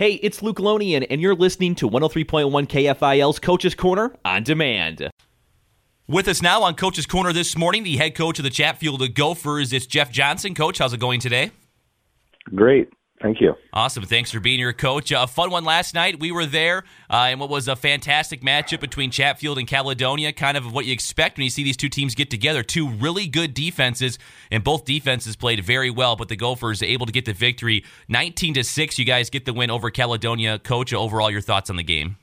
Hey, it's Luke Lonian, and you're listening to 103.1 KFIL's Coach's Corner on demand. With us now on Coach's Corner this morning, the head coach of the Chatfield Gophers. It's Jeff Johnson. Coach, how's it going today? Great. Thank you. Awesome. Thanks for being here, Coach. A fun one last night. We were there, uh, and what was a fantastic matchup between Chatfield and Caledonia. Kind of what you expect when you see these two teams get together. Two really good defenses, and both defenses played very well. But the Gophers able to get the victory, nineteen to six. You guys get the win over Caledonia. Coach, overall, your thoughts on the game?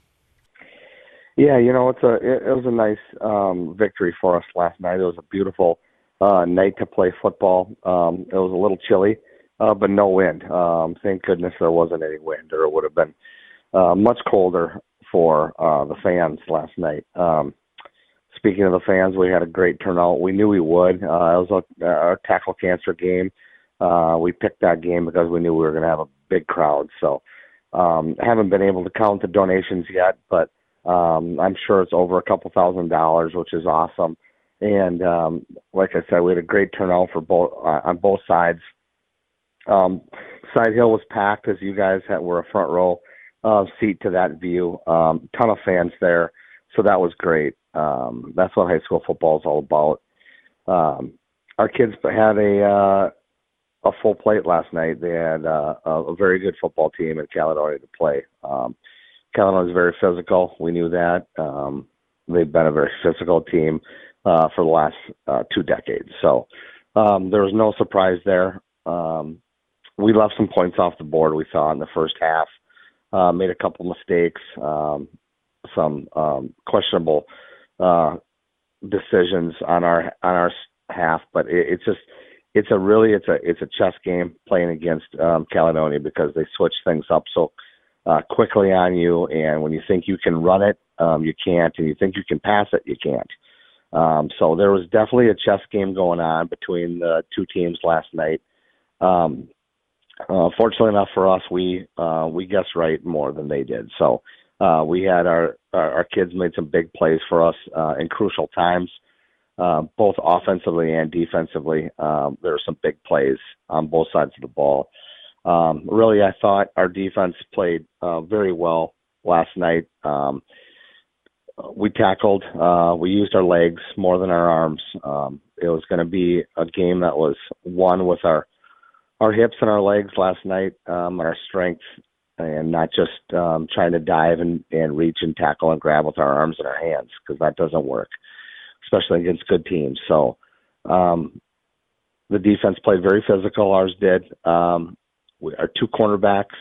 Yeah, you know, it's a it, it was a nice um, victory for us last night. It was a beautiful uh, night to play football. Um, it was a little chilly uh, but no wind. Um, thank goodness there wasn't any wind, or it would have been uh, much colder for uh, the fans last night. Um, speaking of the fans, we had a great turnout. We knew we would. Uh, it was a, a tackle cancer game. Uh, we picked that game because we knew we were going to have a big crowd. So um, haven't been able to count the donations yet, but um, I'm sure it's over a couple thousand dollars, which is awesome. And um, like I said, we had a great turnout for both uh, on both sides. Um, Side Hill was packed as you guys had, were a front row uh, seat to that view. Um, ton of fans there, so that was great. Um, that's what high school football is all about. Um, our kids had a uh, a full plate last night. They had uh, a very good football team in Caledonia to play. Um, Caledonia is very physical. We knew that. Um, they've been a very physical team uh, for the last uh, two decades. So um, there was no surprise there. Um, we left some points off the board. We saw in the first half, uh, made a couple mistakes, um, some um, questionable uh, decisions on our on our half, but it, it's just it's a really it's a it's a chess game playing against um, Caledonia because they switch things up so uh, quickly on you, and when you think you can run it, um, you can't, and you think you can pass it, you can't. Um, so there was definitely a chess game going on between the two teams last night. Um, uh, fortunately enough for us, we uh, we guessed right more than they did. So uh, we had our, our our kids made some big plays for us uh, in crucial times, uh, both offensively and defensively. Um, there were some big plays on both sides of the ball. Um, really, I thought our defense played uh, very well last night. Um, we tackled, uh, we used our legs more than our arms. Um, it was going to be a game that was won with our our hips and our legs last night, um, our strength, and not just um, trying to dive and, and reach and tackle and grab with our arms and our hands because that doesn't work, especially against good teams. So um, the defense played very physical. Ours did. Um, we, our two cornerbacks,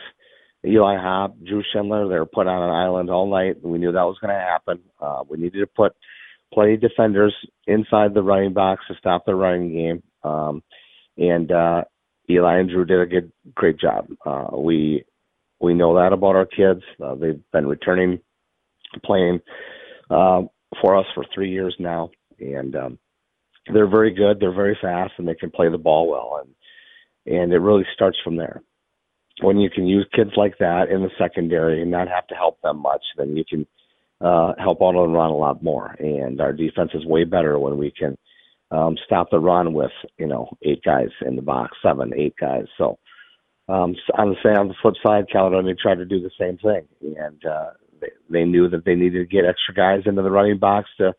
Eli Hobb, Drew Schindler, they were put on an island all night. And we knew that was going to happen. Uh, we needed to put plenty of defenders inside the running box to stop the running game. Um, and uh, Eli and Drew did a good, great job. Uh, we we know that about our kids. Uh, they've been returning, playing uh, for us for three years now, and um, they're very good. They're very fast, and they can play the ball well. And and it really starts from there. When you can use kids like that in the secondary and not have to help them much, then you can uh, help out and run a lot more. And our defense is way better when we can um, stop the run with you know eight guys in the box, seven, eight guys. So um, on the same on the flip side, Caledonia tried to do the same thing, and uh, they, they knew that they needed to get extra guys into the running box to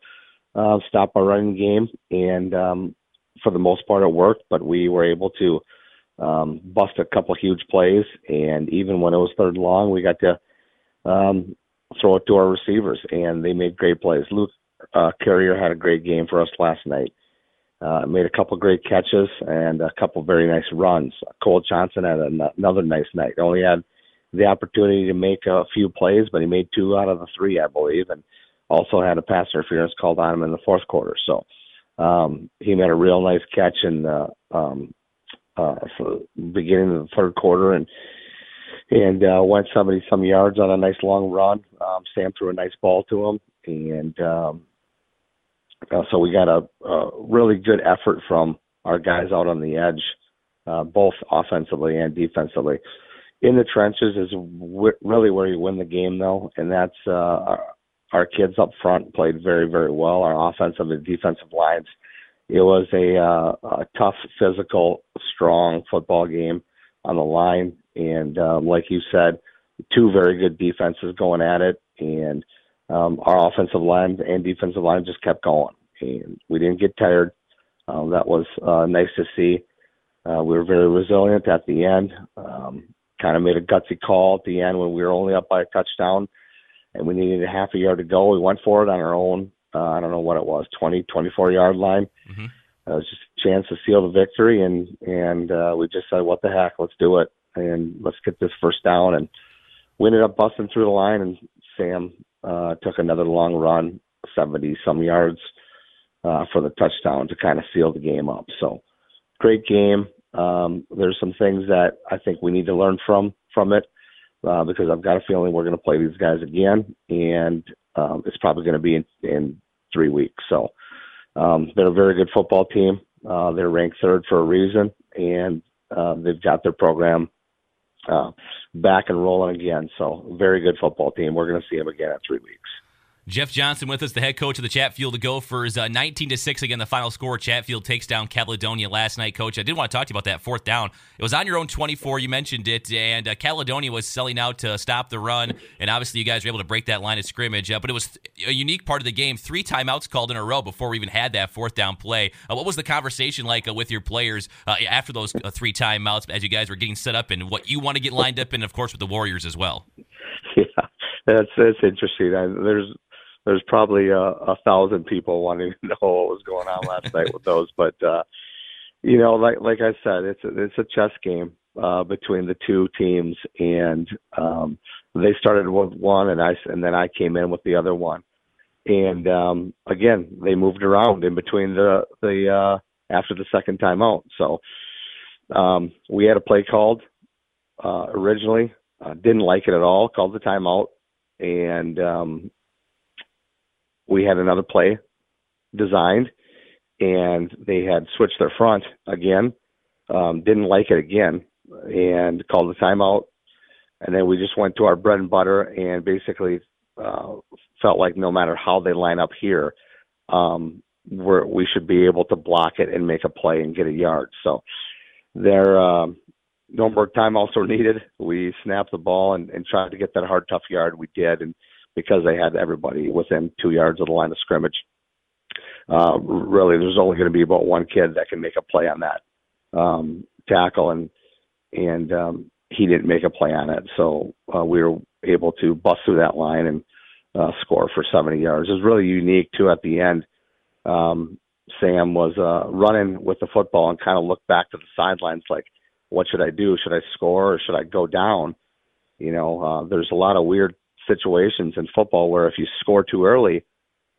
uh, stop our running game, and um, for the most part, it worked. But we were able to um, bust a couple huge plays, and even when it was third and long, we got to um, throw it to our receivers, and they made great plays. Luke uh, Carrier had a great game for us last night. Uh, made a couple great catches and a couple very nice runs. Cole Johnson had an- another nice night. Only had the opportunity to make a few plays, but he made two out of the three, I believe, and also had a pass interference called on him in the fourth quarter. So um, he made a real nice catch in the um, uh, beginning of the third quarter and and uh, went seventy some yards on a nice long run. Um, Sam threw a nice ball to him, and um, uh, so we got a, a really good effort from our guys out on the edge, uh, both offensively and defensively. In the trenches is w- really where you win the game, though, and that's uh, our, our kids up front played very, very well. Our offensive and defensive lines. It was a, uh, a tough, physical, strong football game on the line, and uh, like you said, two very good defenses going at it, and um, our offensive line and defensive line just kept going, and we didn't get tired. Um, that was uh, nice to see. Uh, we were very resilient at the end. Um, kind of made a gutsy call at the end when we were only up by a touchdown and we needed a half a yard to go. We went for it on our own. Uh, I don't know what it was, 20, 24 yard line. Mm-hmm. It was just a chance to seal the victory, and and uh, we just said, "What the heck? Let's do it, and let's get this first down." And we ended up busting through the line, and Sam uh, took another long run, 70 some yards uh, for the touchdown to kind of seal the game up. So, great game. Um, there's some things that I think we need to learn from from it uh, because I've got a feeling we're going to play these guys again, and um, it's probably going to be in, in three weeks. So um, they're a very good football team. Uh, they're ranked third for a reason, and uh, they've got their program uh, back and rolling again. So very good football team. We're going to see them again in three weeks. Jeff Johnson with us, the head coach of the Chatfield Gophers. Uh, 19 to 6 again, the final score. Chatfield takes down Caledonia last night. Coach, I did want to talk to you about that fourth down. It was on your own 24. You mentioned it, and uh, Caledonia was selling out to stop the run, and obviously you guys were able to break that line of scrimmage. Uh, but it was a unique part of the game. Three timeouts called in a row before we even had that fourth down play. Uh, what was the conversation like uh, with your players uh, after those three timeouts as you guys were getting set up and what you want to get lined up and, of course, with the Warriors as well? Yeah, that's that's interesting. I, there's there's probably a, a thousand people wanting to know what was going on last night with those. But uh, you know, like like I said, it's a, it's a chess game uh, between the two teams, and um, they started with one, and I and then I came in with the other one, and um, again they moved around in between the the uh, after the second time out. So um, we had a play called uh, originally, uh, didn't like it at all, called the timeout, and um, we had another play designed, and they had switched their front again. Um, didn't like it again, and called the timeout. And then we just went to our bread and butter, and basically uh, felt like no matter how they line up here, um, we're, we should be able to block it and make a play and get a yard. So there, um, no more timeouts were needed. We snapped the ball and, and tried to get that hard, tough yard. We did, and because they had everybody within two yards of the line of scrimmage. Uh, really, there's only going to be about one kid that can make a play on that um, tackle, and and um, he didn't make a play on it. So uh, we were able to bust through that line and uh, score for 70 yards. It was really unique too. At the end, um, Sam was uh, running with the football and kind of looked back to the sidelines like, "What should I do? Should I score or should I go down?" You know, uh, there's a lot of weird situations in football where if you score too early,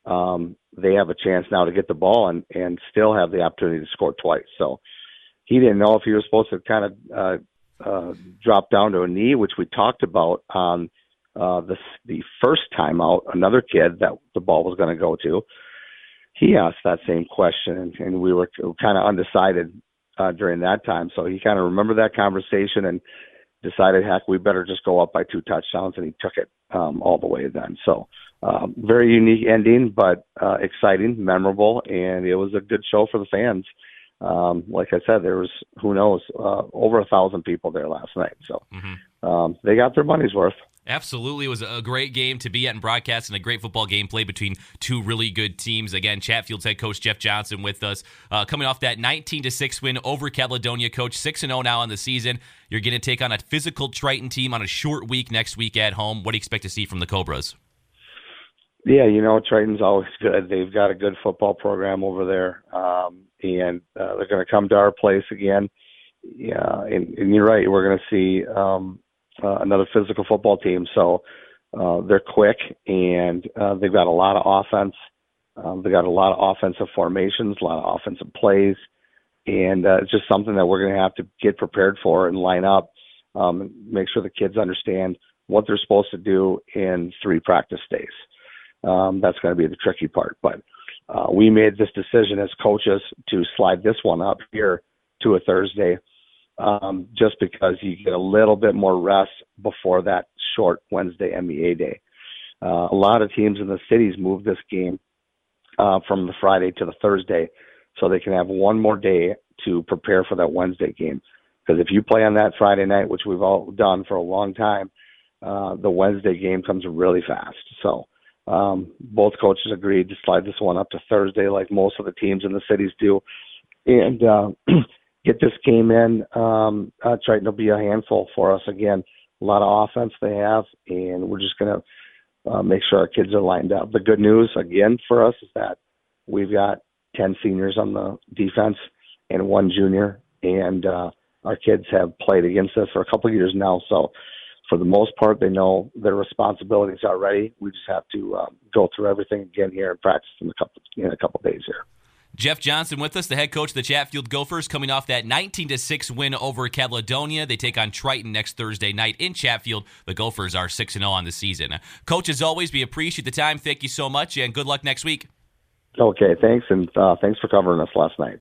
um, they have a chance now to get the ball and and still have the opportunity to score twice. So he didn't know if he was supposed to kind of uh, uh, drop down to a knee, which we talked about on uh, the the first time out. Another kid that the ball was going to go to, he asked that same question, and, and we were kind of undecided uh, during that time. So he kind of remembered that conversation and decided, heck, we better just go up by two touchdowns, and he took it um, all the way then. So, um, very unique ending, but uh, exciting, memorable, and it was a good show for the fans. Um, like I said, there was who knows uh, over a thousand people there last night, so mm-hmm. Um, they got their money's worth. Absolutely. It was a great game to be at and broadcast and a great football game played between two really good teams. Again, Chatfield's head coach Jeff Johnson with us. Uh, coming off that 19 to 6 win over Caledonia, coach 6 0 now on the season. You're going to take on a physical Triton team on a short week next week at home. What do you expect to see from the Cobras? Yeah, you know, Triton's always good. They've got a good football program over there. Um, and uh, they're going to come to our place again. Yeah, and, and you're right. We're going to see um, uh, another physical football team. So uh, they're quick and uh, they've got a lot of offense. Um, they've got a lot of offensive formations, a lot of offensive plays, and uh, it's just something that we're going to have to get prepared for and line up. Um, make sure the kids understand what they're supposed to do in three practice days. Um, that's going to be the tricky part. But uh, we made this decision as coaches to slide this one up here to a Thursday um, just because you get a little bit more rest before that short Wednesday MEA day. Uh, a lot of teams in the cities move this game uh, from the Friday to the Thursday so they can have one more day to prepare for that Wednesday game. Because if you play on that Friday night, which we've all done for a long time, uh, the Wednesday game comes really fast. So um, both coaches agreed to slide this one up to Thursday, like most of the teams in the cities do, and uh, get this game in. Um, uh, Triton will be a handful for us again. A lot of offense they have, and we're just going to uh, make sure our kids are lined up. The good news again for us is that we've got 10 seniors on the defense and one junior, and uh, our kids have played against us for a couple of years now. So, for the most part, they know their responsibilities already. We just have to uh, go through everything again here and practice in a couple in a couple days here. Jeff Johnson with us, the head coach of the Chatfield Gophers, coming off that 19 to 6 win over Caledonia. They take on Triton next Thursday night in Chatfield. The Gophers are 6 0 on the season. Coach, as always, we appreciate the time. Thank you so much, and good luck next week. Okay, thanks, and uh, thanks for covering us last night.